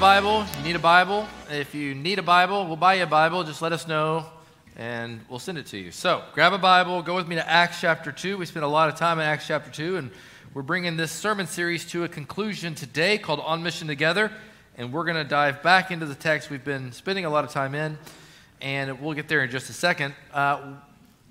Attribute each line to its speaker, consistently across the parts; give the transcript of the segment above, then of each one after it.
Speaker 1: Bible. You need a Bible. If you need a Bible, we'll buy you a Bible. Just let us know and we'll send it to you. So grab a Bible, go with me to Acts chapter 2. We spent a lot of time in Acts chapter 2, and we're bringing this sermon series to a conclusion today called On Mission Together. And we're going to dive back into the text we've been spending a lot of time in, and we'll get there in just a second. Uh,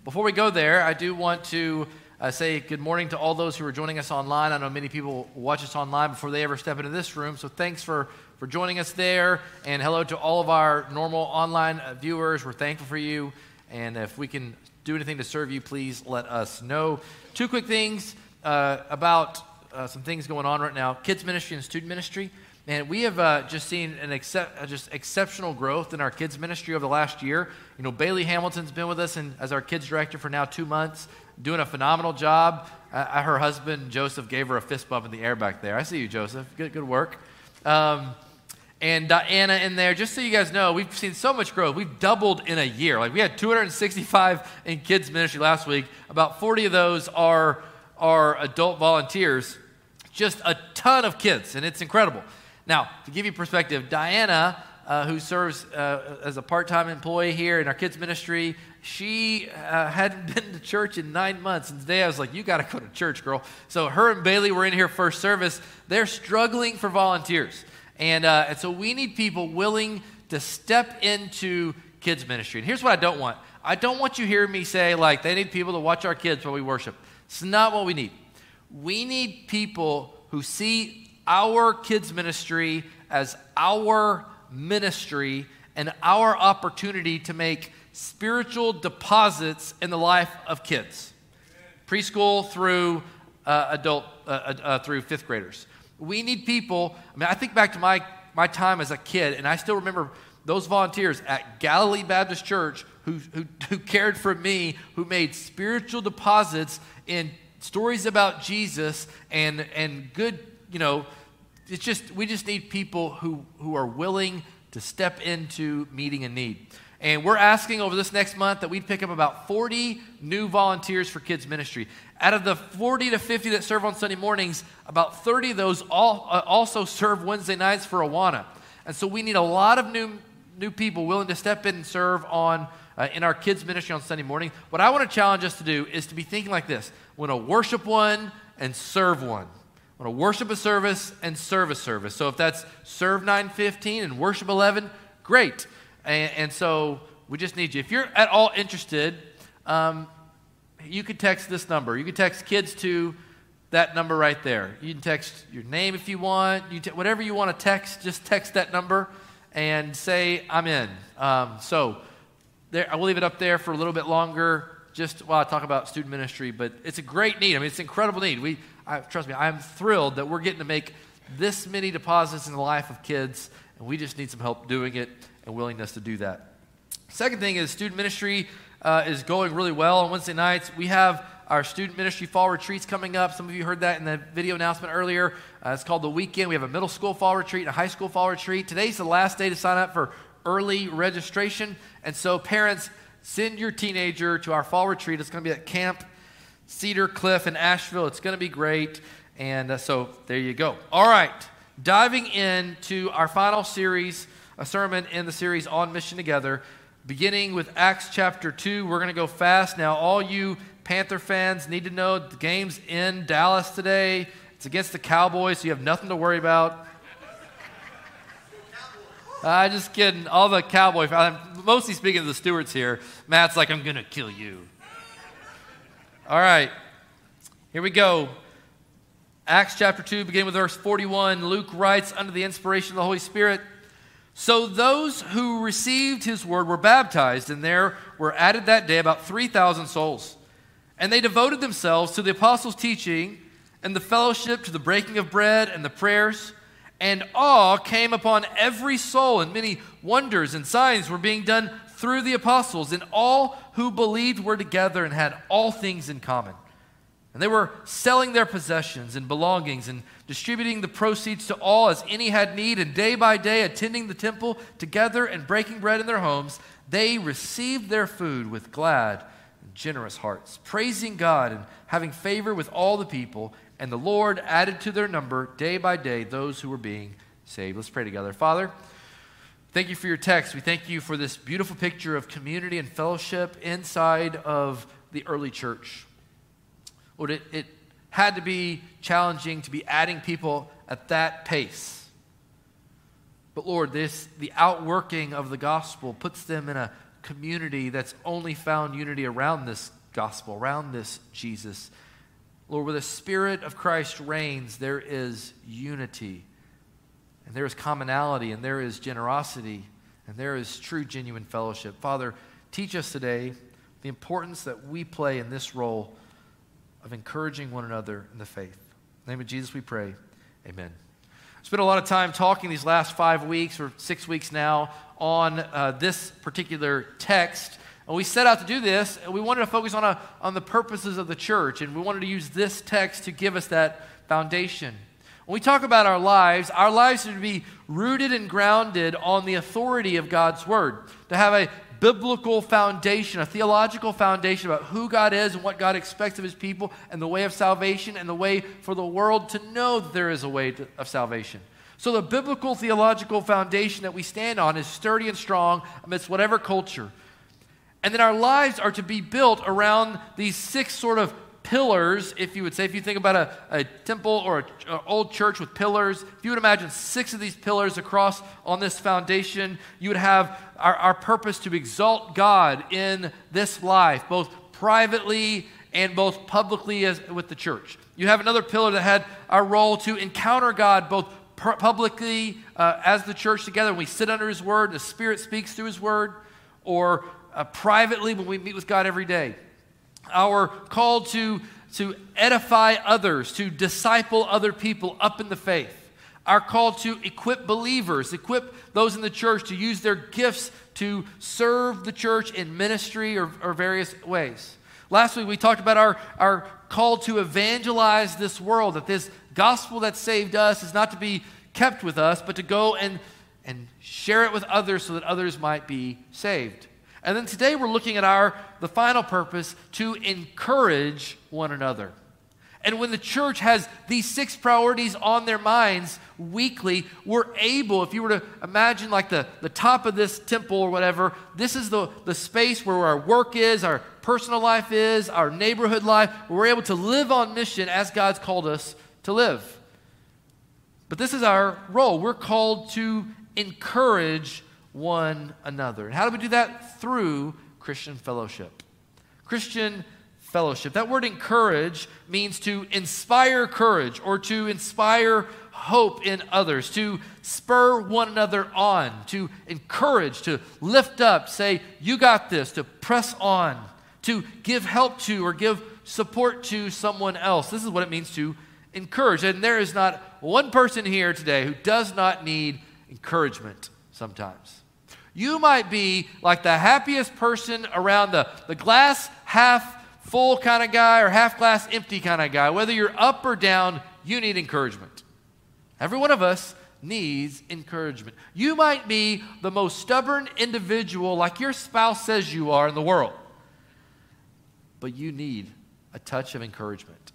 Speaker 1: before we go there, I do want to uh, say good morning to all those who are joining us online. I know many people watch us online before they ever step into this room, so thanks for, for joining us there. And hello to all of our normal online uh, viewers. We're thankful for you. And if we can do anything to serve you, please let us know. Two quick things uh, about uh, some things going on right now kids ministry and student ministry. And we have uh, just seen an uh, just exceptional growth in our kids ministry over the last year. You know, Bailey Hamilton's been with us and, as our kids director for now two months, doing a phenomenal job. Uh, her husband Joseph gave her a fist bump in the air back there. I see you, Joseph. Good, good work. Um, and Diana in there. Just so you guys know, we've seen so much growth. We've doubled in a year. Like we had 265 in kids ministry last week. About 40 of those are are adult volunteers. Just a ton of kids, and it's incredible. Now, to give you perspective, Diana, uh, who serves uh, as a part time employee here in our kids' ministry, she uh, hadn't been to church in nine months. And today I was like, You got to go to church, girl. So her and Bailey were in here first service. They're struggling for volunteers. And, uh, and so we need people willing to step into kids' ministry. And here's what I don't want I don't want you hearing me say, like, they need people to watch our kids while we worship. It's not what we need. We need people who see our kids' ministry as our ministry and our opportunity to make spiritual deposits in the life of kids, preschool through uh, adult, uh, uh, uh, through fifth graders. We need people. I mean, I think back to my, my time as a kid, and I still remember those volunteers at Galilee Baptist Church who, who, who cared for me, who made spiritual deposits in stories about Jesus and, and good, you know, it's just we just need people who who are willing to step into meeting a need. And we're asking over this next month that we pick up about 40 new volunteers for kids ministry. Out of the 40 to 50 that serve on Sunday mornings, about 30 of those all, uh, also serve Wednesday nights for Awana. And so we need a lot of new new people willing to step in and serve on uh, in our kids ministry on Sunday morning. What I want to challenge us to do is to be thinking like this: we want to worship one and serve one want to worship a service and serve a service. So if that's serve 915 and worship 11, great. And, and so we just need you. If you're at all interested, um, you could text this number. You could text kids to that number right there. You can text your name if you want. You te- whatever you want to text, just text that number and say, I'm in. Um, so there, I will leave it up there for a little bit longer just while I talk about student ministry, but it's a great need. I mean, it's an incredible need. We, I, trust me, I'm thrilled that we're getting to make this many deposits in the life of kids, and we just need some help doing it willingness to do that. Second thing is student ministry uh, is going really well on Wednesday nights. We have our student ministry fall retreats coming up. Some of you heard that in the video announcement earlier. Uh, it's called the weekend. We have a middle school fall retreat and a high school fall retreat. Today's the last day to sign up for early registration. And so, parents, send your teenager to our fall retreat. It's going to be at Camp Cedar Cliff in Asheville. It's going to be great. And uh, so there you go. All right, diving into our final series, a sermon in the series on mission together, beginning with Acts chapter 2. We're going to go fast. Now, all you Panther fans need to know the game's in Dallas today. It's against the Cowboys, so you have nothing to worry about. I uh, just kidding. All the Cowboy fans, I'm mostly speaking to the stewards here. Matt's like, I'm going to kill you. All right, here we go. Acts chapter 2, beginning with verse 41. Luke writes, under the inspiration of the Holy Spirit, So those who received his word were baptized, and there were added that day about 3,000 souls. And they devoted themselves to the apostles' teaching and the fellowship, to the breaking of bread and the prayers. And awe came upon every soul, and many wonders and signs were being done through the apostles, and all who believed were together and had all things in common. And they were selling their possessions and belongings and distributing the proceeds to all as any had need, and day by day attending the temple together and breaking bread in their homes, they received their food with glad and generous hearts, praising God and having favor with all the people. And the Lord added to their number day by day those who were being saved. Let's pray together. Father, thank you for your text. We thank you for this beautiful picture of community and fellowship inside of the early church. Lord, it, it had to be challenging to be adding people at that pace. But Lord, this the outworking of the gospel puts them in a community that's only found unity around this gospel, around this Jesus. Lord, where the Spirit of Christ reigns, there is unity, and there is commonality, and there is generosity, and there is true, genuine fellowship. Father, teach us today the importance that we play in this role of encouraging one another in the faith. In the name of Jesus, we pray. Amen. I spent a lot of time talking these last five weeks or six weeks now on uh, this particular text. And we set out to do this, we wanted to focus on, a, on the purposes of the church, and we wanted to use this text to give us that foundation. When we talk about our lives, our lives are to be rooted and grounded on the authority of God's Word, to have a biblical foundation, a theological foundation about who God is and what God expects of his people and the way of salvation and the way for the world to know that there is a way to, of salvation. So, the biblical theological foundation that we stand on is sturdy and strong amidst whatever culture. And then our lives are to be built around these six sort of pillars, if you would say, if you think about a, a temple or an old church with pillars, if you would imagine six of these pillars across on this foundation, you would have our, our purpose to exalt God in this life, both privately and both publicly as, with the church. You have another pillar that had our role to encounter God both publicly uh, as the church together when we sit under His Word, the Spirit speaks through His Word, or uh, privately when we meet with God every day our call to, to edify others, to disciple other people up in the faith, our call to equip believers, equip those in the church to use their gifts to serve the church in ministry or, or various ways. Last week we talked about our, our call to evangelize this world, that this gospel that saved us is not to be kept with us, but to go and, and share it with others so that others might be saved. And then today we're looking at our the final purpose to encourage one another. And when the church has these six priorities on their minds weekly, we're able, if you were to imagine like the, the top of this temple or whatever, this is the, the space where our work is, our personal life is, our neighborhood life, we're able to live on mission as God's called us to live. But this is our role. We're called to encourage one another. And how do we do that? Through Christian fellowship. Christian fellowship. That word encourage means to inspire courage or to inspire hope in others, to spur one another on, to encourage, to lift up, say, You got this, to press on, to give help to or give support to someone else. This is what it means to encourage. And there is not one person here today who does not need encouragement sometimes. You might be like the happiest person around the, the glass half full kind of guy or half glass empty kind of guy. Whether you're up or down, you need encouragement. Every one of us needs encouragement. You might be the most stubborn individual, like your spouse says you are in the world, but you need a touch of encouragement.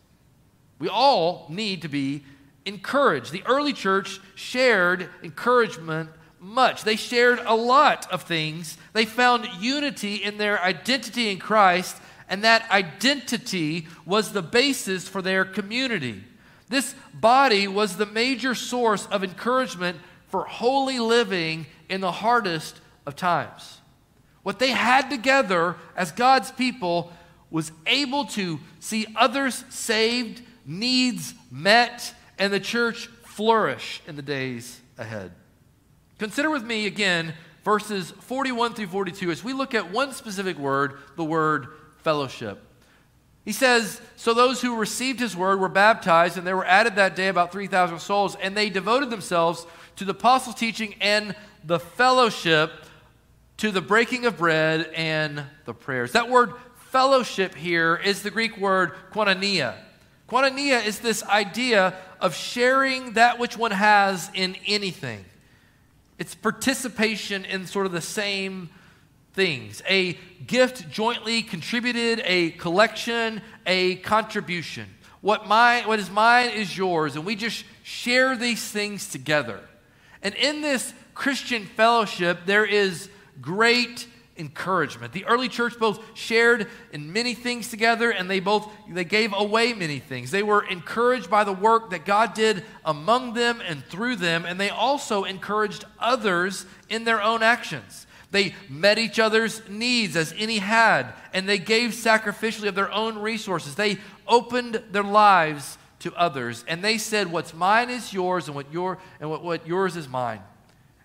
Speaker 1: We all need to be encouraged. The early church shared encouragement much. They shared a lot of things. They found unity in their identity in Christ, and that identity was the basis for their community. This body was the major source of encouragement for holy living in the hardest of times. What they had together as God's people was able to see others saved, needs met, and the church flourish in the days ahead. Consider with me again verses 41 through 42 as we look at one specific word, the word fellowship. He says, So those who received his word were baptized, and there were added that day about 3,000 souls, and they devoted themselves to the apostles' teaching and the fellowship, to the breaking of bread and the prayers. That word fellowship here is the Greek word koinonia. Koinonia is this idea of sharing that which one has in anything. It's participation in sort of the same things a gift jointly contributed, a collection, a contribution. What, my, what is mine is yours, and we just share these things together. And in this Christian fellowship, there is great encouragement. The early church both shared in many things together and they both they gave away many things. They were encouraged by the work that God did among them and through them and they also encouraged others in their own actions. They met each other's needs as any had and they gave sacrificially of their own resources. They opened their lives to others and they said what's mine is yours and what your and what, what yours is mine.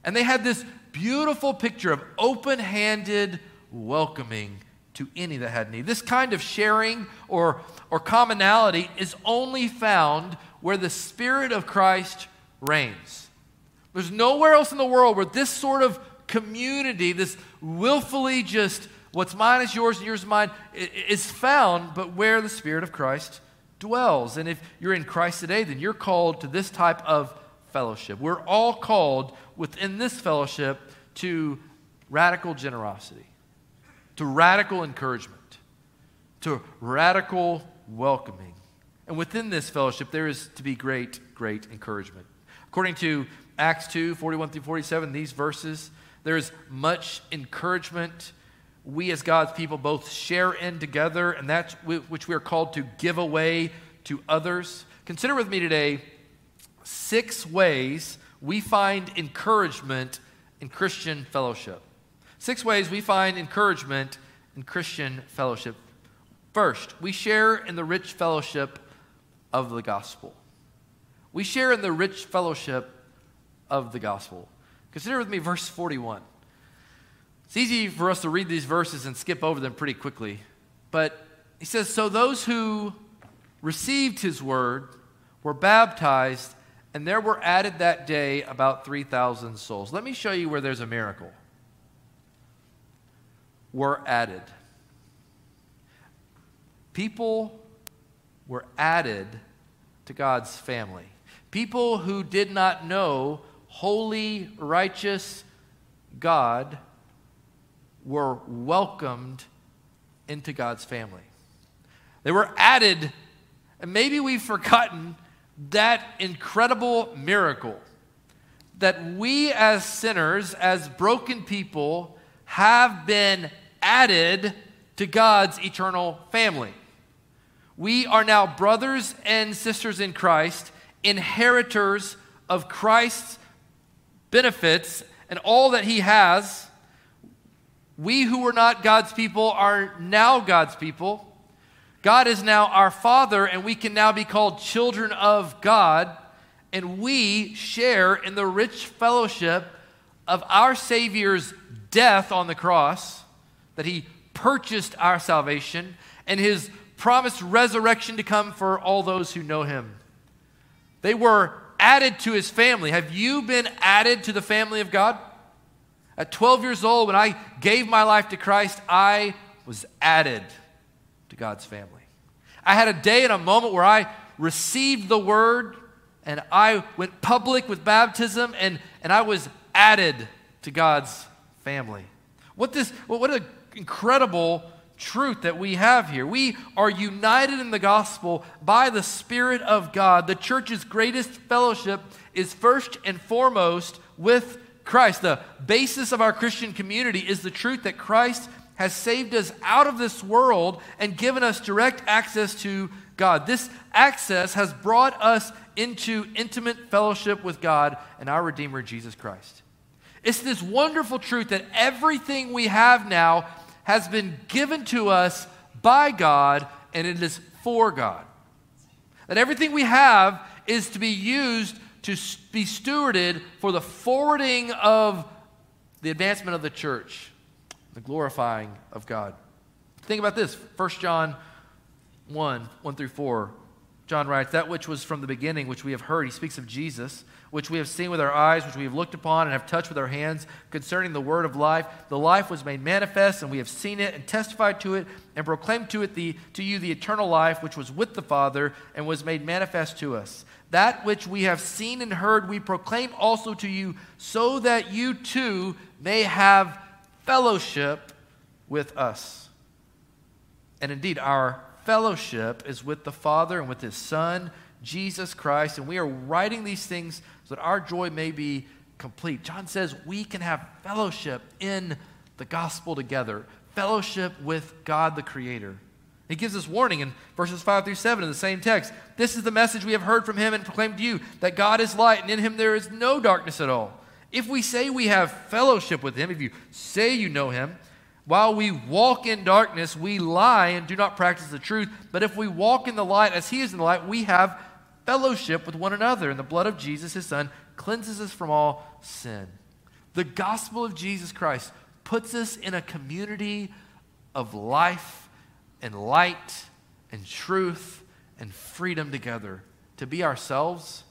Speaker 1: And they had this beautiful picture of open handed welcoming to any that had need. This kind of sharing or, or commonality is only found where the Spirit of Christ reigns. There's nowhere else in the world where this sort of community, this willfully just what's mine is yours and yours is mine, is found, but where the Spirit of Christ dwells. And if you're in Christ today, then you're called to this type of fellowship. We're all called within this fellowship to radical generosity, to radical encouragement, to radical welcoming. And within this fellowship, there is to be great, great encouragement. According to Acts 2 41 through 47, these verses, there is much encouragement. We, as God's people, both share in together, and that's which we are called to give away to others. Consider with me today six ways we find encouragement in Christian fellowship. Six ways we find encouragement in Christian fellowship. First, we share in the rich fellowship of the gospel. We share in the rich fellowship of the gospel. Consider with me verse 41. It's easy for us to read these verses and skip over them pretty quickly, but he says, So those who received his word were baptized and there were added that day about 3,000 souls. Let me show you where there's a miracle. Were added. People were added to God's family. People who did not know holy, righteous God were welcomed into God's family. They were added, and maybe we've forgotten that incredible miracle that we as sinners, as broken people, have been added to God's eternal family. We are now brothers and sisters in Christ, inheritors of Christ's benefits and all that He has. We who were not God's people are now God's people. God is now our Father, and we can now be called children of God, and we share in the rich fellowship of our Savior's death on the cross, that He purchased our salvation, and His promised resurrection to come for all those who know Him. They were added to His family. Have you been added to the family of God? At 12 years old, when I gave my life to Christ, I was added God's family. I had a day and a moment where I received the word and I went public with baptism and, and I was added to God's family. What this what an incredible truth that we have here. We are united in the gospel by the Spirit of God. The church's greatest fellowship is first and foremost with Christ. The basis of our Christian community is the truth that Christ has saved us out of this world and given us direct access to God. This access has brought us into intimate fellowship with God and our Redeemer, Jesus Christ. It's this wonderful truth that everything we have now has been given to us by God and it is for God. That everything we have is to be used to be stewarded for the forwarding of the advancement of the church the glorifying of God. Think about this 1 John 1 1 through 4. John writes, That which was from the beginning, which we have heard, he speaks of Jesus, which we have seen with our eyes, which we have looked upon and have touched with our hands concerning the word of life. The life was made manifest, and we have seen it and testified to it and proclaimed to it the, to you the eternal life, which was with the Father and was made manifest to us. That which we have seen and heard, we proclaim also to you, so that you too may have fellowship with us. And indeed, our fellowship is with the Father and with His Son, Jesus Christ. And we are writing these things so that our joy may be complete. John says we can have fellowship in the gospel together, fellowship with God the Creator. He gives us warning in verses 5 through 7 in the same text. This is the message we have heard from him and proclaimed to you that God is light, and in him there is no darkness at all. If we say we have fellowship with him, if you say you know him, while we walk in darkness, we lie and do not practice the truth. But if we walk in the light as he is in the light, we have fellowship with one another. And the blood of Jesus, his son, cleanses us from all sin. The gospel of Jesus Christ puts us in a community of life and light and truth and freedom together to be ourselves,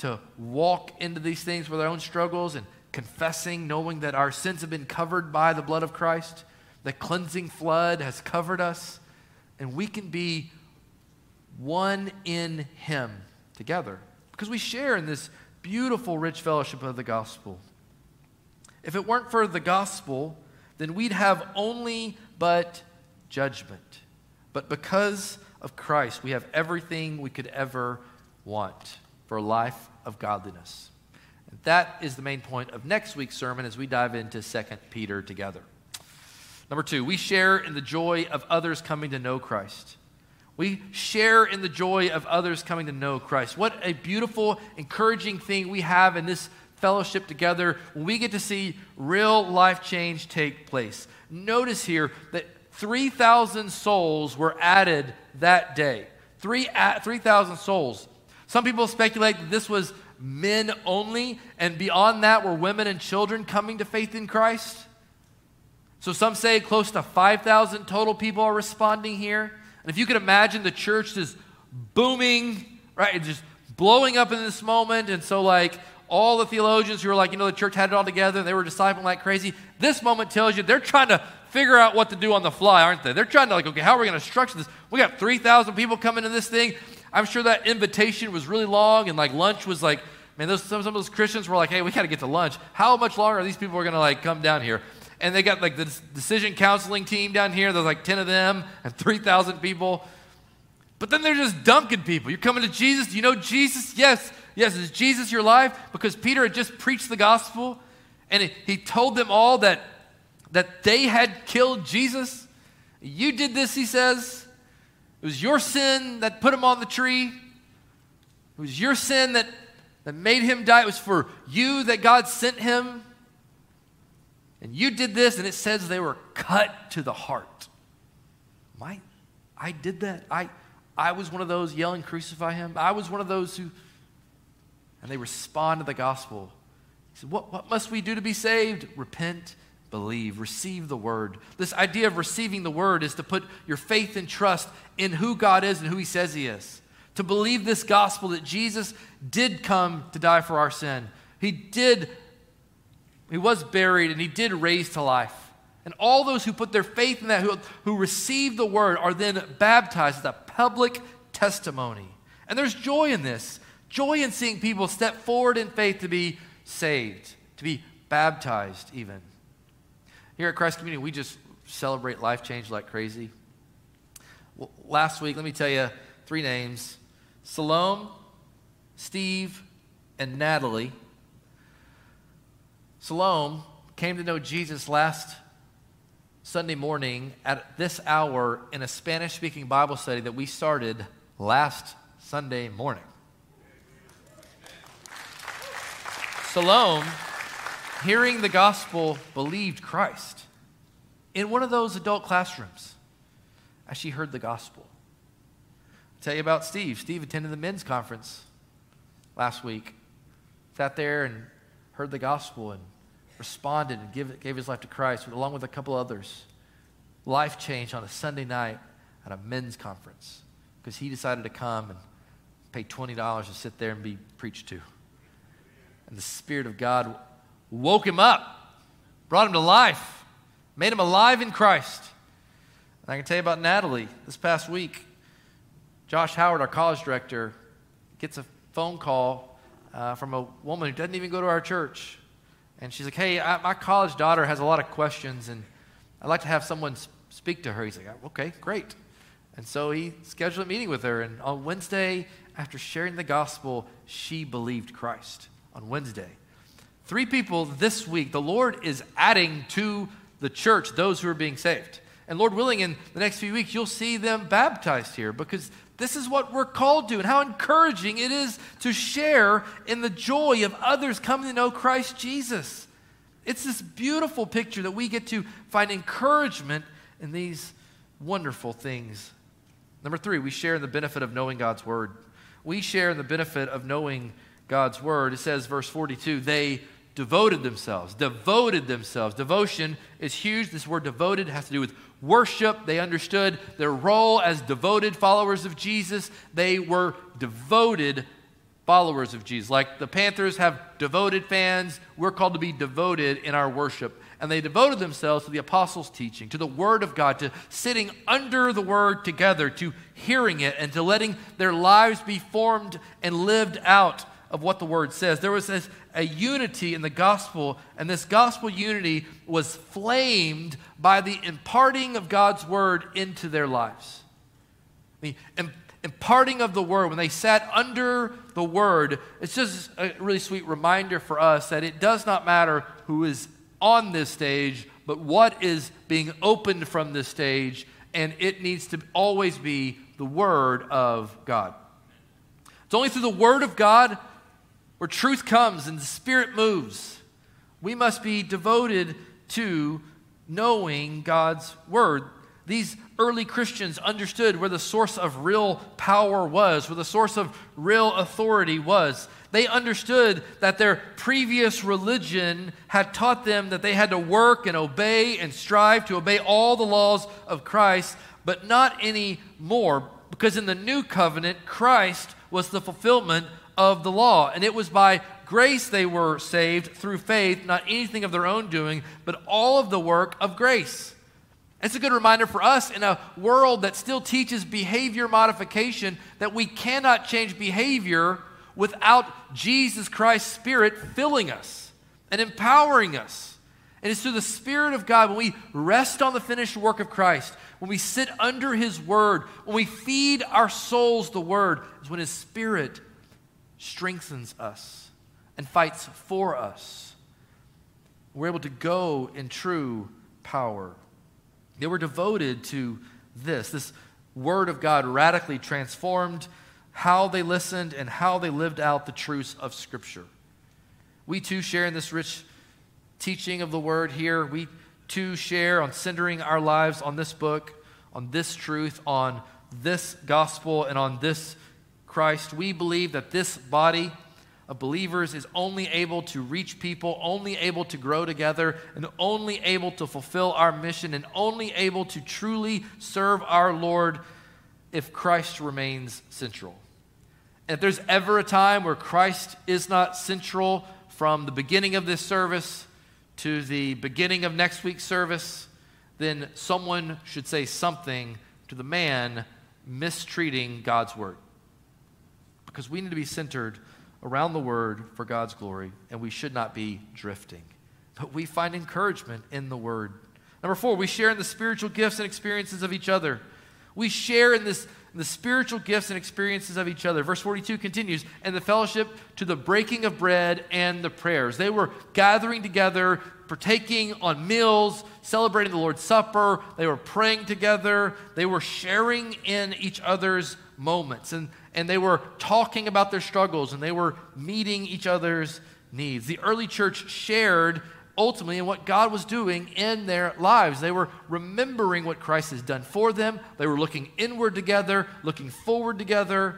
Speaker 1: to walk into these things with our own struggles and confessing, knowing that our sins have been covered by the blood of Christ, the cleansing flood has covered us, and we can be one in Him together because we share in this beautiful, rich fellowship of the gospel. If it weren't for the gospel, then we'd have only but judgment. But because of Christ, we have everything we could ever want for a life of godliness. And that is the main point of next week's sermon as we dive into 2 Peter together. Number two, we share in the joy of others coming to know Christ. We share in the joy of others coming to know Christ. What a beautiful, encouraging thing we have in this fellowship together when we get to see real life change take place. Notice here that 3,000 souls were added that day. 3,000 uh, souls. Some people speculate that this was men only, and beyond that were women and children coming to faith in Christ. So some say close to 5,000 total people are responding here. And if you could imagine the church is booming, right, It's just blowing up in this moment, and so like all the theologians who are like, you know, the church had it all together and they were discipling like crazy, this moment tells you they're trying to figure out what to do on the fly, aren't they? They're trying to like, okay, how are we going to structure this? We got 3,000 people coming to this thing. I'm sure that invitation was really long and like lunch was like, man, those, some, some of those Christians were like, hey, we got to get to lunch. How much longer are these people going to like come down here? And they got like the decision counseling team down here. There's like 10 of them and 3,000 people. But then they're just dunking people. You're coming to Jesus. Do you know Jesus? Yes. Yes. Is Jesus your life? Because Peter had just preached the gospel and he told them all that, that they had killed Jesus. You did this, he says. It was your sin that put him on the tree. It was your sin that, that made him die. It was for you that God sent him. And you did this, and it says they were cut to the heart. My, I did that. I, I was one of those yelling, crucify him. I was one of those who, and they respond to the gospel. He said, what, what must we do to be saved? Repent believe, receive the word. This idea of receiving the word is to put your faith and trust in who God is and who he says he is. To believe this gospel that Jesus did come to die for our sin. He did, he was buried and he did raise to life. And all those who put their faith in that, who, who receive the word, are then baptized as a public testimony. And there's joy in this joy in seeing people step forward in faith to be saved, to be baptized, even. Here at Christ Community, we just celebrate life change like crazy. Well, last week, let me tell you three names Salome, Steve, and Natalie. Salome came to know Jesus last Sunday morning at this hour in a Spanish speaking Bible study that we started last Sunday morning. Salome hearing the gospel, believed Christ in one of those adult classrooms as she heard the gospel. I'll tell you about Steve. Steve attended the men's conference last week, sat there and heard the gospel and responded and give, gave his life to Christ, along with a couple others. Life changed on a Sunday night at a men's conference because he decided to come and pay $20 to sit there and be preached to. And the Spirit of God woke him up, brought him to life, made him alive in Christ. And I can tell you about Natalie. This past week, Josh Howard, our college director, gets a phone call uh, from a woman who doesn't even go to our church. And she's like, Hey, I, my college daughter has a lot of questions, and I'd like to have someone speak to her. He's like, Okay, great. And so he scheduled a meeting with her. And on Wednesday, after sharing the gospel, she believed Christ on Wednesday. Three people this week, the Lord is adding to the church those who are being saved. And Lord willing, in the next few weeks, you'll see them baptized here because this is what we're called to, and how encouraging it is to share in the joy of others coming to know Christ Jesus. It's this beautiful picture that we get to find encouragement in these wonderful things. Number three, we share in the benefit of knowing God's word. We share in the benefit of knowing God's word. It says, verse 42, they devoted themselves. Devoted themselves. Devotion is huge. This word devoted has to do with worship. They understood their role as devoted followers of Jesus. They were devoted followers of Jesus. Like the Panthers have devoted fans, we're called to be devoted in our worship. And they devoted themselves to the apostles' teaching, to the Word of God, to sitting under the Word together, to hearing it, and to letting their lives be formed and lived out of what the Word says. There was this, a unity in the gospel, and this gospel unity was flamed by the imparting of God's Word into their lives. The imparting of the Word, when they sat under the Word, it's just a really sweet reminder for us that it does not matter who is on this stage, but what is being opened from this stage, and it needs to always be the Word of God. It's only through the Word of God where truth comes and the Spirit moves. We must be devoted to knowing God's Word. These early Christians understood where the source of real power was, where the source of real authority was. They understood that their previous religion had taught them that they had to work and obey and strive to obey all the laws of Christ, but not anymore, because in the new covenant, Christ was the fulfillment of the law. And it was by grace they were saved through faith, not anything of their own doing, but all of the work of grace. It's a good reminder for us in a world that still teaches behavior modification that we cannot change behavior without Jesus Christ's Spirit filling us and empowering us. And it's through the Spirit of God when we rest on the finished work of Christ, when we sit under His Word, when we feed our souls the Word, is when His Spirit strengthens us and fights for us. We're able to go in true power. They were devoted to this. This Word of God radically transformed how they listened and how they lived out the truths of Scripture. We too share in this rich teaching of the Word here. We too share on centering our lives on this book, on this truth, on this gospel, and on this Christ. We believe that this body of believers is only able to reach people, only able to grow together, and only able to fulfill our mission, and only able to truly serve our Lord if Christ remains central. And if there's ever a time where Christ is not central from the beginning of this service to the beginning of next week's service, then someone should say something to the man mistreating God's word. Because we need to be centered around the word for God's glory, and we should not be drifting. But we find encouragement in the word. Number four, we share in the spiritual gifts and experiences of each other. We share in this the spiritual gifts and experiences of each other. Verse 42 continues, and the fellowship to the breaking of bread and the prayers. They were gathering together, partaking on meals, celebrating the Lord's Supper. They were praying together. They were sharing in each other's moments. And and they were talking about their struggles and they were meeting each other's needs. The early church shared ultimately in what God was doing in their lives. They were remembering what Christ has done for them. They were looking inward together, looking forward together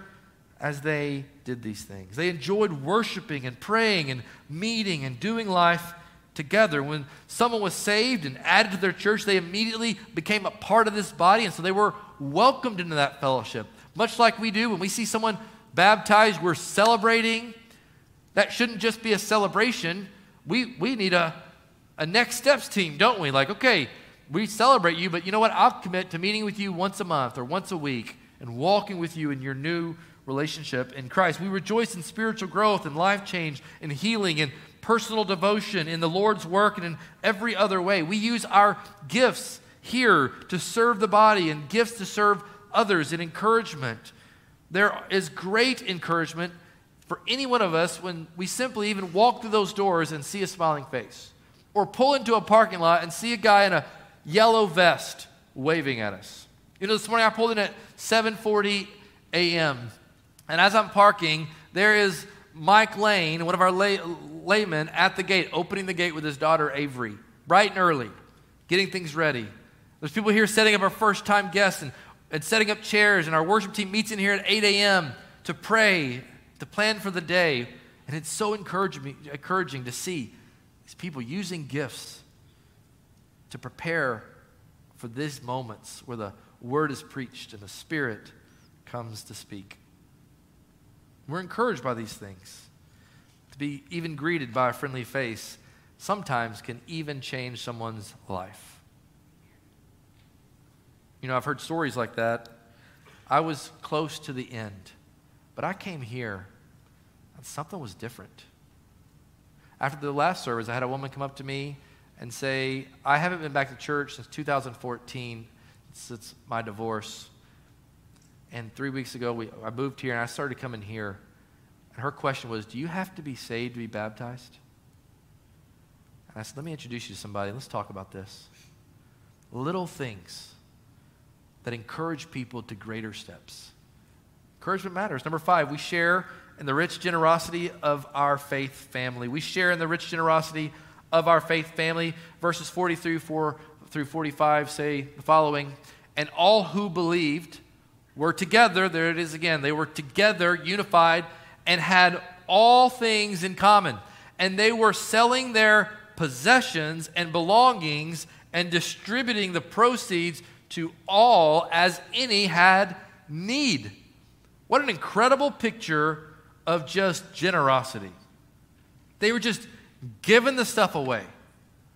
Speaker 1: as they did these things. They enjoyed worshiping and praying and meeting and doing life together. When someone was saved and added to their church, they immediately became a part of this body, and so they were welcomed into that fellowship. Much like we do when we see someone baptized, we're celebrating. That shouldn't just be a celebration. We, we need a, a next steps team, don't we? Like, okay, we celebrate you, but you know what? I'll commit to meeting with you once a month or once a week and walking with you in your new relationship in Christ. We rejoice in spiritual growth and life change and healing and personal devotion in the Lord's work and in every other way. We use our gifts here to serve the body and gifts to serve others in encouragement. There is great encouragement for any one of us when we simply even walk through those doors and see a smiling face, or pull into a parking lot and see a guy in a yellow vest waving at us. You know, this morning I pulled in at 7:40 a.m. and as I'm parking, there is Mike Lane, one of our laymen, at the gate, opening the gate with his daughter Avery, bright and early, getting things ready. There's people here setting up our first time guests and, and setting up chairs, and our worship team meets in here at 8 a.m. to pray, to plan for the day. And it's so encouraging, encouraging to see these people using gifts to prepare for these moments where the word is preached and the Spirit comes to speak. We're encouraged by these things. Be even greeted by a friendly face sometimes can even change someone's life. You know, I've heard stories like that. I was close to the end, but I came here and something was different. After the last service, I had a woman come up to me and say, I haven't been back to church since 2014, since my divorce. And three weeks ago, we, I moved here and I started coming here. And her question was, Do you have to be saved to be baptized? And I said, Let me introduce you to somebody. Let's talk about this. Little things that encourage people to greater steps. Encouragement matters. Number five, we share in the rich generosity of our faith family. We share in the rich generosity of our faith family. Verses 43 through 45 say the following And all who believed were together, there it is again, they were together, unified, and had all things in common. And they were selling their possessions and belongings and distributing the proceeds to all as any had need. What an incredible picture of just generosity. They were just giving the stuff away.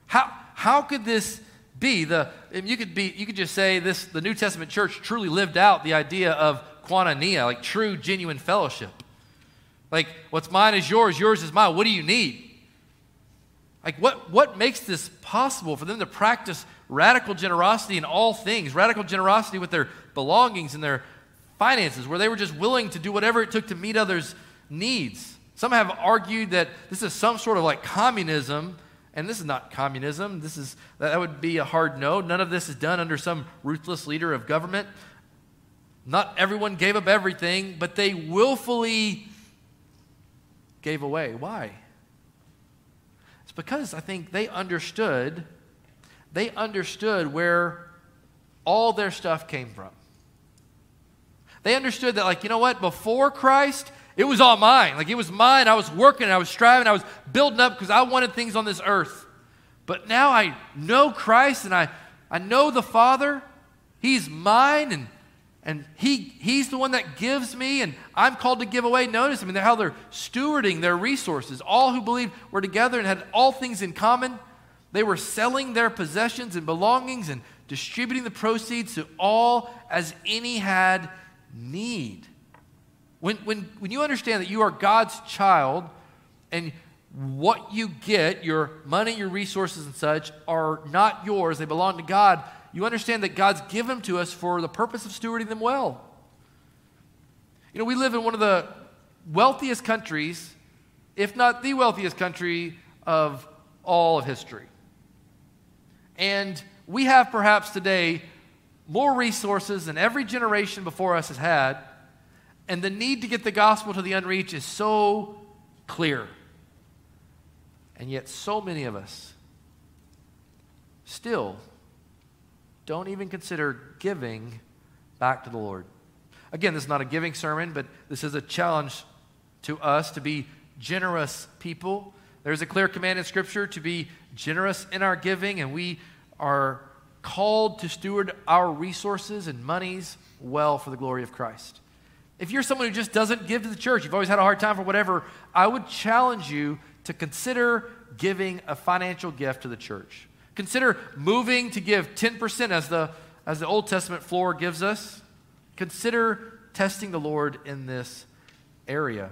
Speaker 1: How, how could this be? The, you, could be, you could just say this, the New Testament church truly lived out the idea of koinonia, like true, genuine fellowship. Like, what's mine is yours, yours is mine. What do you need? Like, what, what makes this possible for them to practice radical generosity in all things? Radical generosity with their belongings and their finances, where they were just willing to do whatever it took to meet others' needs. Some have argued that this is some sort of like communism, and this is not communism. This is that would be a hard no. None of this is done under some ruthless leader of government. Not everyone gave up everything, but they willfully gave away. Why? It's because I think they understood they understood where all their stuff came from. They understood that, like, you know what? Before Christ, it was all mine. Like it was mine. I was working, I was striving, I was building up because I wanted things on this earth. But now I know Christ and I, I know the Father. He's mine and and he, he's the one that gives me, and I'm called to give away. Notice, I mean, how they're stewarding their resources. All who believed were together and had all things in common. They were selling their possessions and belongings and distributing the proceeds to all as any had need. When, when, when you understand that you are God's child and what you get, your money, your resources, and such, are not yours, they belong to God, you understand that God's given them to us for the purpose of stewarding them well. You know, we live in one of the wealthiest countries, if not the wealthiest country of all of history. And we have perhaps today more resources than every generation before us has had and the need to get the gospel to the unreached is so clear. And yet, so many of us still don't even consider giving back to the Lord. Again, this is not a giving sermon, but this is a challenge to us to be generous people. There's a clear command in Scripture to be generous in our giving, and we are called to steward our resources and monies well for the glory of Christ. If you're someone who just doesn't give to the church, you've always had a hard time for whatever, I would challenge you to consider giving a financial gift to the church. Consider moving to give 10% as the, as the Old Testament floor gives us. Consider testing the Lord in this area.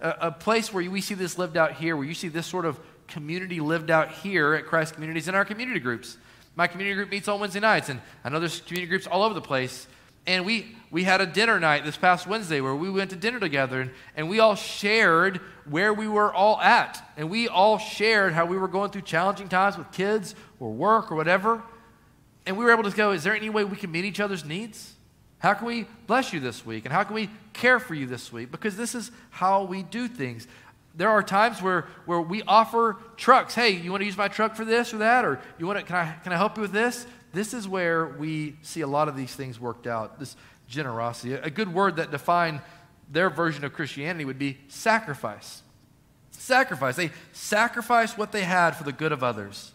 Speaker 1: A, a place where we see this lived out here, where you see this sort of community lived out here at Christ Communities in our community groups. My community group meets on Wednesday nights, and I know there's community groups all over the place. And we, we had a dinner night this past Wednesday where we went to dinner together and, and we all shared where we were all at. And we all shared how we were going through challenging times with kids or work or whatever. And we were able to go, is there any way we can meet each other's needs? How can we bless you this week? And how can we care for you this week? Because this is how we do things. There are times where, where we offer trucks. Hey, you want to use my truck for this or that? Or you want to, can I, can I help you with this? This is where we see a lot of these things worked out, this generosity. A good word that defined their version of Christianity would be sacrifice. Sacrifice. They sacrificed what they had for the good of others.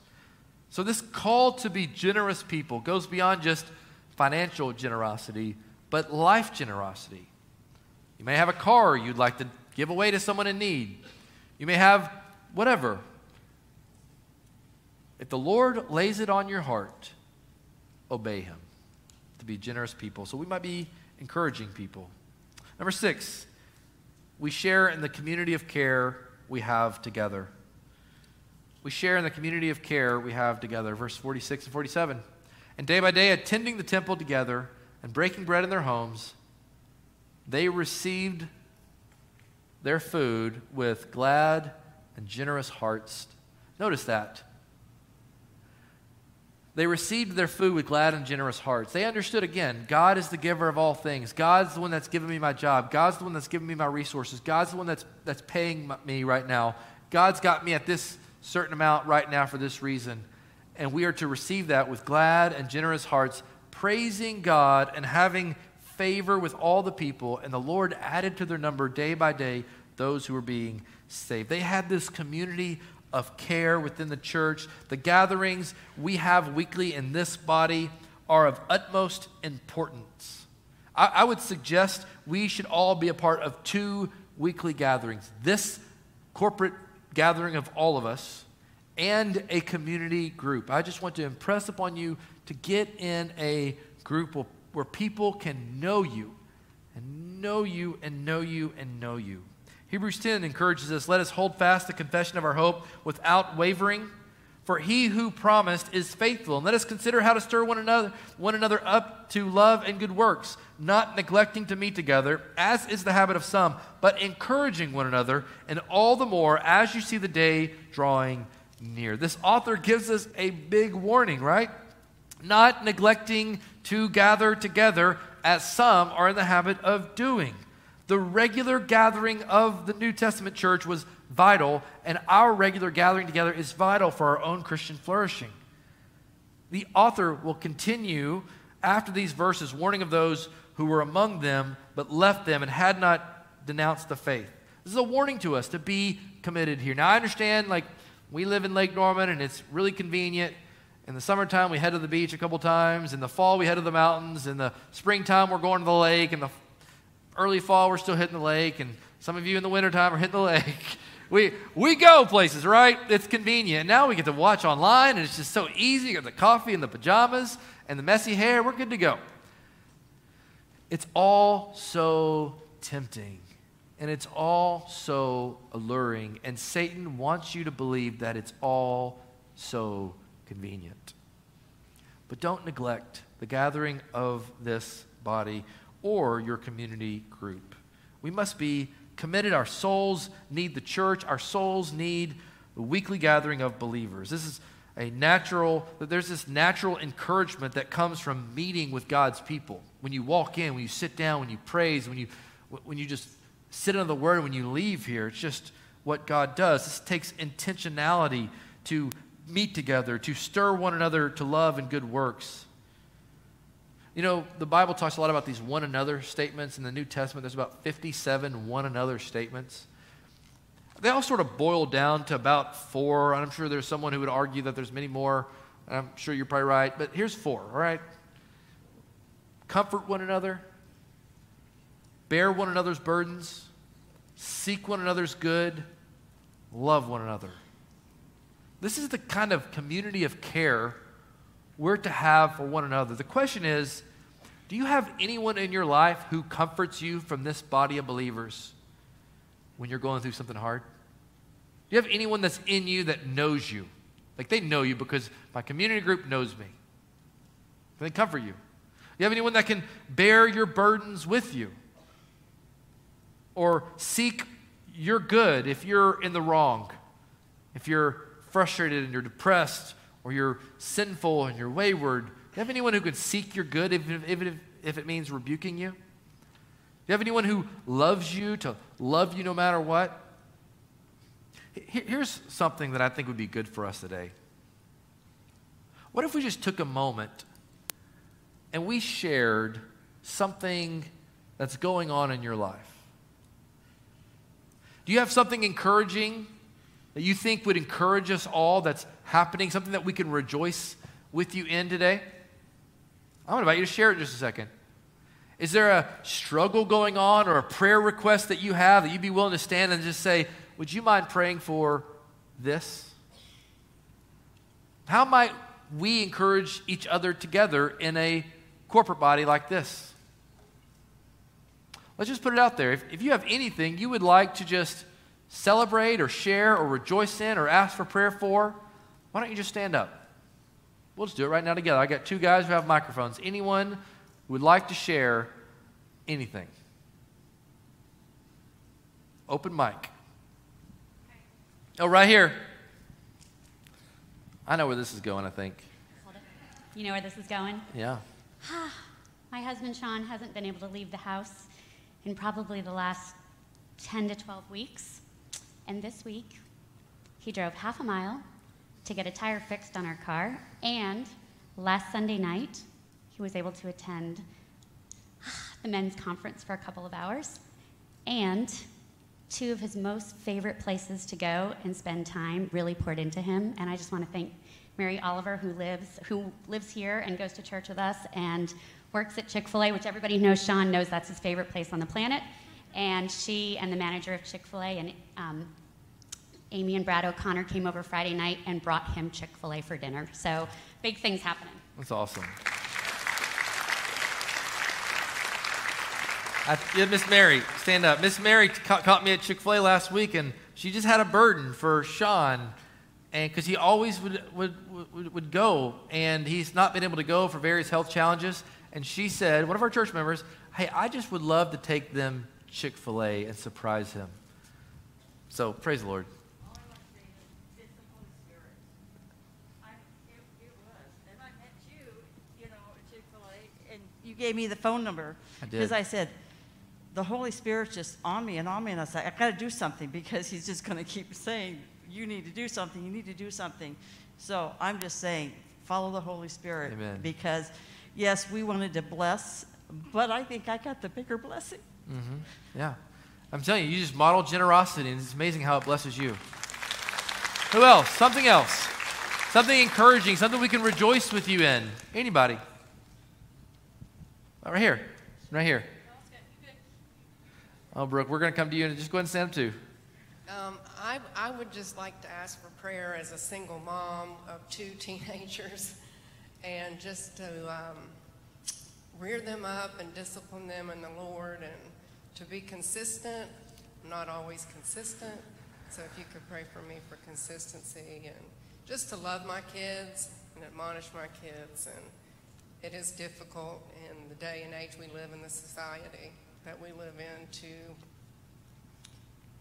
Speaker 1: So, this call to be generous people goes beyond just financial generosity, but life generosity. You may have a car you'd like to give away to someone in need. You may have whatever. If the Lord lays it on your heart, obey Him to be generous people. So we might be encouraging people. Number six, we share in the community of care we have together. We share in the community of care we have together. Verse 46 and 47. And day by day, attending the temple together and breaking bread in their homes, they received their food with glad and generous hearts. Notice that. They received their food with glad and generous hearts. They understood again God is the giver of all things. God's the one that's given me my job. God's the one that's given me my resources. God's the one that's, that's paying me right now. God's got me at this certain amount right now for this reason. And we are to receive that with glad and generous hearts, praising God and having favor with all the people. And the Lord added to their number day by day those who were being saved. They had this community of care within the church. The gatherings we have weekly in this body are of utmost importance. I, I, would suggest we should all be a part of two weekly gatherings this corporate gathering of all of us and a community group. I just want to impress upon you to get in a group where, where people can know you and know you and know you and know you. Hebrews 10 encourages us let us hold fast the confession of our hope without wavering. For he who promised is faithful. And let us consider how to stir one another, one another up to love and good works, not neglecting to meet together, as is the habit of some, but encouraging one another, and all the more as you see the day drawing near. This author gives us a big warning, right? Not neglecting to gather together, as some are in the habit of doing the regular gathering of the New Testament church was vital, and our regular gathering together is vital for our own Christian flourishing. The author will continue after these verses, warning of those who were among them but left them and had not denounced the faith. This is a warning to us to be committed here. Now, I understand, like, we live in Lake Norman and it's really convenient. In the summertime, we head to the beach a couple times. In the fall, we head to the mountains. In the springtime, we're going to the lake. In the early fall, we're still hitting the lake, and some of you in the wintertime are hitting the lake. We, we go places, right? It's convenient. Now we get to watch online, and it's just so easy. You got the coffee and the pajamas and the messy hair. We're good to go. It's all so tempting, and it's all so alluring, and Satan wants you to believe that it's all so convenient. But don't neglect the gathering of this body or your community group. We must be committed. Our souls need the church, our souls need the weekly gathering of believers. This is a natural, there's this natural encouragement that comes from meeting with God's people. When you walk in, when you sit down, when you praise, when you, when you just sit under the word, when you leave here, it's just what God does. This takes intentionality to meet together, to stir one another to love and good works. You know, the Bible talks a lot about these one another statements in the New Testament. There's about 57 one another statements. They all sort of boil down to about four. I'm sure there's someone who would argue that there's many more. I'm sure you're probably right, but here's four, all right? Comfort one another, bear one another's burdens, seek one another's good, love one another. This is the kind of community of care we're to have for one another. The question is do you have anyone in your life who comforts you from this body of believers when you're going through something hard? Do you have anyone that's in you that knows you? Like they know you because my community group knows me. They comfort you. Do you have anyone that can bear your burdens with you? Or seek your good if you're in the wrong, if you're frustrated and you're depressed, or you're sinful and you're wayward? Do you have anyone who can seek your good if, if, if, if it means rebuking you? Do you have anyone who loves you to love you no matter what? Here's something that I think would be good for us today. What if we just took a moment and we shared something that's going on in your life? Do you have something encouraging that you think would encourage us all that's happening, something that we can rejoice with you in today? I want to invite you to share it just a second. Is there a struggle going on or a prayer request that you have that you'd be willing to stand and just say, Would you mind praying for this? How might we encourage each other together in a corporate body like this? Let's just put it out there. If, if you have anything you would like to just celebrate or share or rejoice in or ask for prayer for, why don't you just stand up? We'll just do it right now together. I got two guys who have microphones. Anyone who would like to share anything? Open mic. Oh, right here. I know where this is going, I think.
Speaker 2: You know where this is going?
Speaker 1: Yeah.
Speaker 2: My husband Sean hasn't been able to leave the house in probably the last 10 to 12 weeks. And this week, he drove half a mile to get a tire fixed on our car. And last Sunday night, he was able to attend the men's conference for a couple of hours. And two of his most favorite places to go and spend time really poured into him. And I just want to thank Mary Oliver, who lives, who lives here and goes to church with us and works at Chick fil A, which everybody knows Sean knows that's his favorite place on the planet. And she and the manager of Chick fil A and um, Amy and Brad O'Connor came over Friday night and brought him Chick fil A for dinner. So big things happening.
Speaker 1: That's awesome. Yeah, Miss Mary, stand up. Miss Mary ca- caught me at Chick fil A last week, and she just had a burden for Sean. And because he always would, would, would, would go, and he's not been able to go for various health challenges. And she said, one of our church members, hey, I just would love to take them Chick fil A and surprise him. So praise the Lord.
Speaker 3: You gave me the phone number because I, said the Holy Spirit's just on me and on me, and I said I've got to do something because He's just going to keep saying you need to do something, you need to do something. So I'm just saying follow the Holy Spirit
Speaker 1: Amen.
Speaker 3: because yes, we wanted to bless, but I think I got the bigger blessing.
Speaker 1: Mm-hmm. Yeah, I'm telling you, you just model generosity, and it's amazing how it blesses you. Who else? Something else. Something encouraging, something we can rejoice with you in. Anybody? Oh, right here. Right here. Oh, Brooke, we're going to come to you and just go ahead and stand up too.
Speaker 4: Um, I, I would just like to ask for prayer as a single mom of two teenagers and just to um, rear them up and discipline them in the Lord and to be consistent. I'm not always consistent, so if you could pray for me for consistency and just to love my kids and admonish my kids and it is difficult in the day and age we live in, the society that we live in, to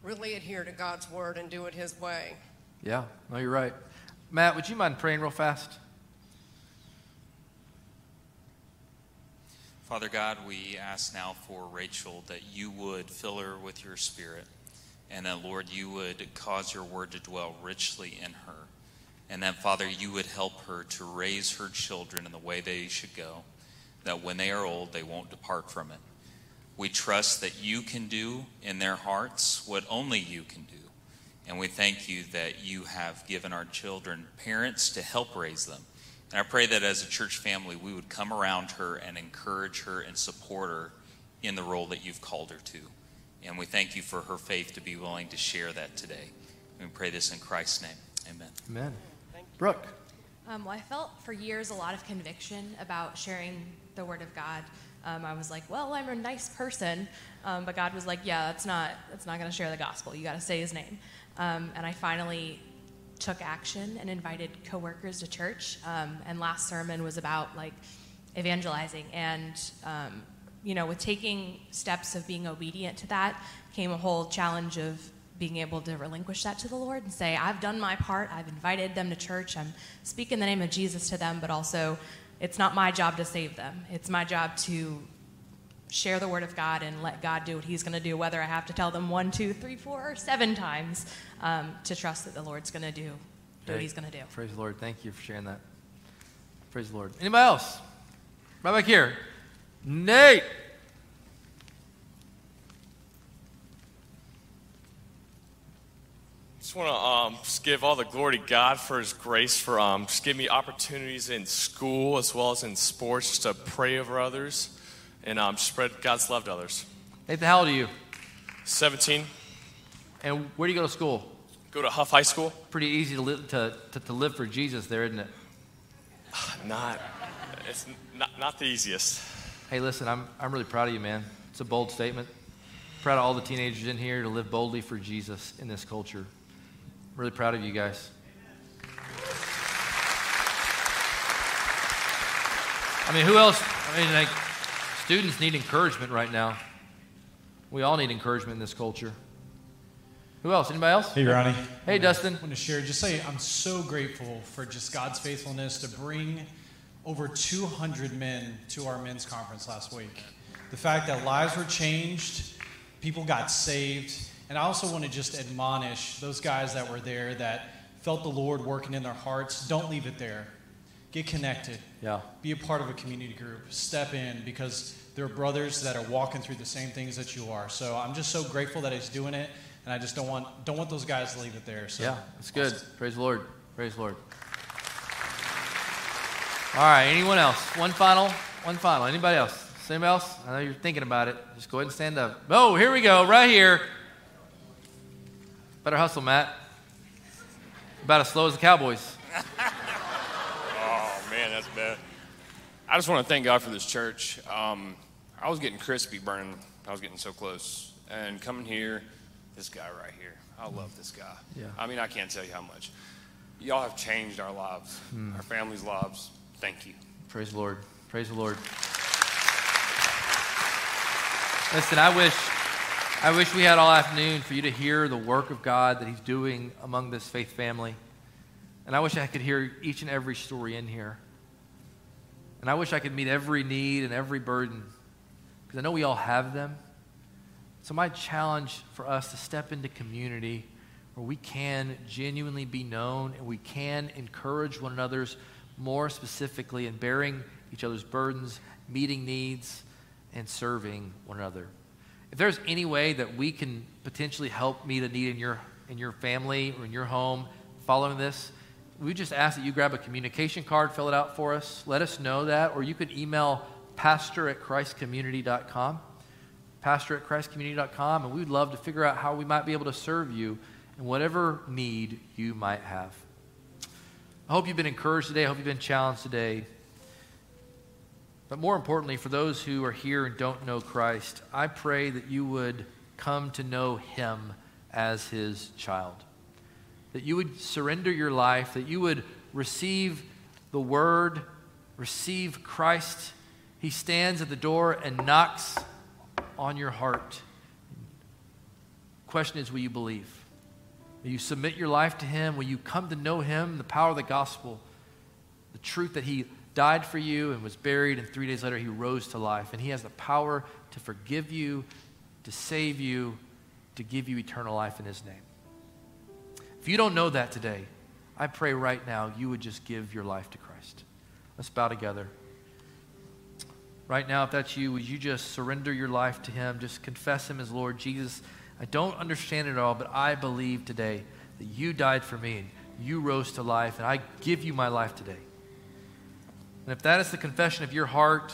Speaker 4: really adhere to God's word and do it His way.
Speaker 1: Yeah, no, you're right. Matt, would you mind praying real fast?
Speaker 5: Father God, we ask now for Rachel that you would fill her with your spirit, and that, Lord, you would cause your word to dwell richly in her. And that, Father, you would help her to raise her children in the way they should go, that when they are old, they won't depart from it. We trust that you can do in their hearts what only you can do. And we thank you that you have given our children parents to help raise them. And I pray that as a church family, we would come around her and encourage her and support her in the role that you've called her to. And we thank you for her faith to be willing to share that today. We pray this in Christ's name. Amen.
Speaker 1: Amen. Brooke.
Speaker 6: Um, well, I felt for years a lot of conviction about sharing the Word of God. Um, I was like, well, I'm a nice person, um, but God was like, yeah, that's not that's not going to share the gospel. You got to say His name. Um, and I finally took action and invited coworkers to church. Um, and last sermon was about like evangelizing. And, um, you know, with taking steps of being obedient to that came a whole challenge of being able to relinquish that to the Lord and say, I've done my part. I've invited them to church. I'm speaking the name of Jesus to them, but also it's not my job to save them. It's my job to share the word of God and let God do what He's going to do, whether I have to tell them one, two, three, four, or seven times um, to trust that the Lord's going to do, do what He's going to do.
Speaker 1: Praise the Lord. Thank you for sharing that. Praise the Lord. Anybody else? Right back here. Nate.
Speaker 7: Just want to um, just give all the glory to God for His grace, for um, just giving me opportunities in school as well as in sports just to pray over others and um, spread God's love to others.
Speaker 1: Nathan, how old are you?
Speaker 7: 17.
Speaker 1: And where do you go to school?
Speaker 7: Go to Hough High School.
Speaker 1: Pretty easy to, li- to, to, to live for Jesus there, isn't it?
Speaker 7: Not, it's not, not the easiest.
Speaker 1: Hey, listen, I'm, I'm really proud of you, man. It's a bold statement. Proud of all the teenagers in here to live boldly for Jesus in this culture. Really proud of you guys. I mean, who else? I mean, like, students need encouragement right now. We all need encouragement in this culture. Who else? Anybody else?
Speaker 8: Hey, Ronnie.
Speaker 1: Hey, Dustin.
Speaker 8: I want to share, just say I'm so grateful for just God's faithfulness to bring over 200 men to our men's conference last week. The fact that lives were changed, people got saved, and I also want to just admonish those guys that were there that felt the Lord working in their hearts. Don't leave it there. Get connected.
Speaker 1: Yeah.
Speaker 8: Be a part of a community group. Step in because there are brothers that are walking through the same things that you are. So I'm just so grateful that he's doing it, and I just don't want don't want those guys to leave it there. So
Speaker 1: Yeah, it's good. Praise the Lord. Praise the Lord. All right, anyone else? One final, one final. Anybody else? Anybody else? I know you're thinking about it. Just go ahead and stand up. Oh, here we go, right here. Better hustle, Matt. About as slow as the Cowboys.
Speaker 9: Oh man, that's bad. I just want to thank God for this church. Um, I was getting crispy burning. I was getting so close, and coming here, this guy right here. I love this guy.
Speaker 1: Yeah.
Speaker 9: I mean, I can't tell you how much. Y'all have changed our lives, our families' lives. Thank you.
Speaker 1: Praise the Lord. Praise the Lord. Listen, I wish, I wish we had all afternoon for you to hear the work of God that He's doing among this faith family. And I wish I could hear each and every story in here. And I wish I could meet every need and every burden because I know we all have them. So, my challenge for us to step into community where we can genuinely be known and we can encourage one another's more specifically in bearing each other's burdens, meeting needs, and serving one another. If there's any way that we can potentially help meet a need in your, in your family or in your home following this, we just ask that you grab a communication card, fill it out for us, let us know that, or you could email pastor at christcommunity.com, pastor at christcommunity.com, and we'd love to figure out how we might be able to serve you in whatever need you might have. I hope you've been encouraged today. I hope you've been challenged today. But more importantly, for those who are here and don't know Christ, I pray that you would come to know him as his child. That you would surrender your life, that you would receive the word, receive Christ. He stands at the door and knocks on your heart. Question is, will you believe? Will you submit your life to him? Will you come to know him, the power of the gospel, the truth that he died for you and was buried, and three days later he rose to life. And he has the power to forgive you, to save you, to give you eternal life in his name. If you don't know that today, I pray right now you would just give your life to Christ. Let's bow together. Right now, if that's you, would you just surrender your life to him? Just confess him as Lord Jesus. I don't understand it all, but I believe today that you died for me and you rose to life, and I give you my life today. And if that is the confession of your heart,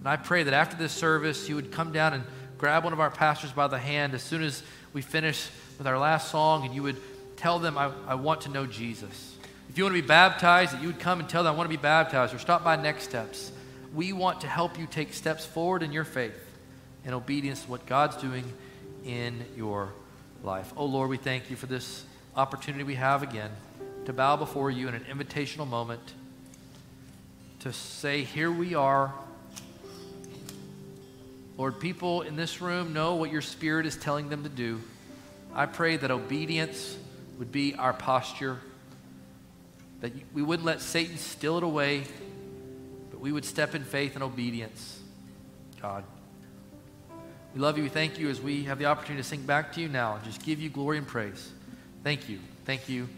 Speaker 1: and I pray that after this service, you would come down and grab one of our pastors by the hand as soon as we finish with our last song, and you would tell them, I, I want to know Jesus. If you want to be baptized, that you would come and tell them, I want to be baptized, or stop by Next Steps. We want to help you take steps forward in your faith in obedience to what God's doing in your life. Oh Lord, we thank you for this opportunity we have again to bow before you in an invitational moment. To say, Here we are. Lord, people in this room know what your Spirit is telling them to do. I pray that obedience would be our posture, that we wouldn't let Satan steal it away, but we would step in faith and obedience. God. We love you. We thank you as we have the opportunity to sing back to you now and just give you glory and praise. Thank you. Thank you.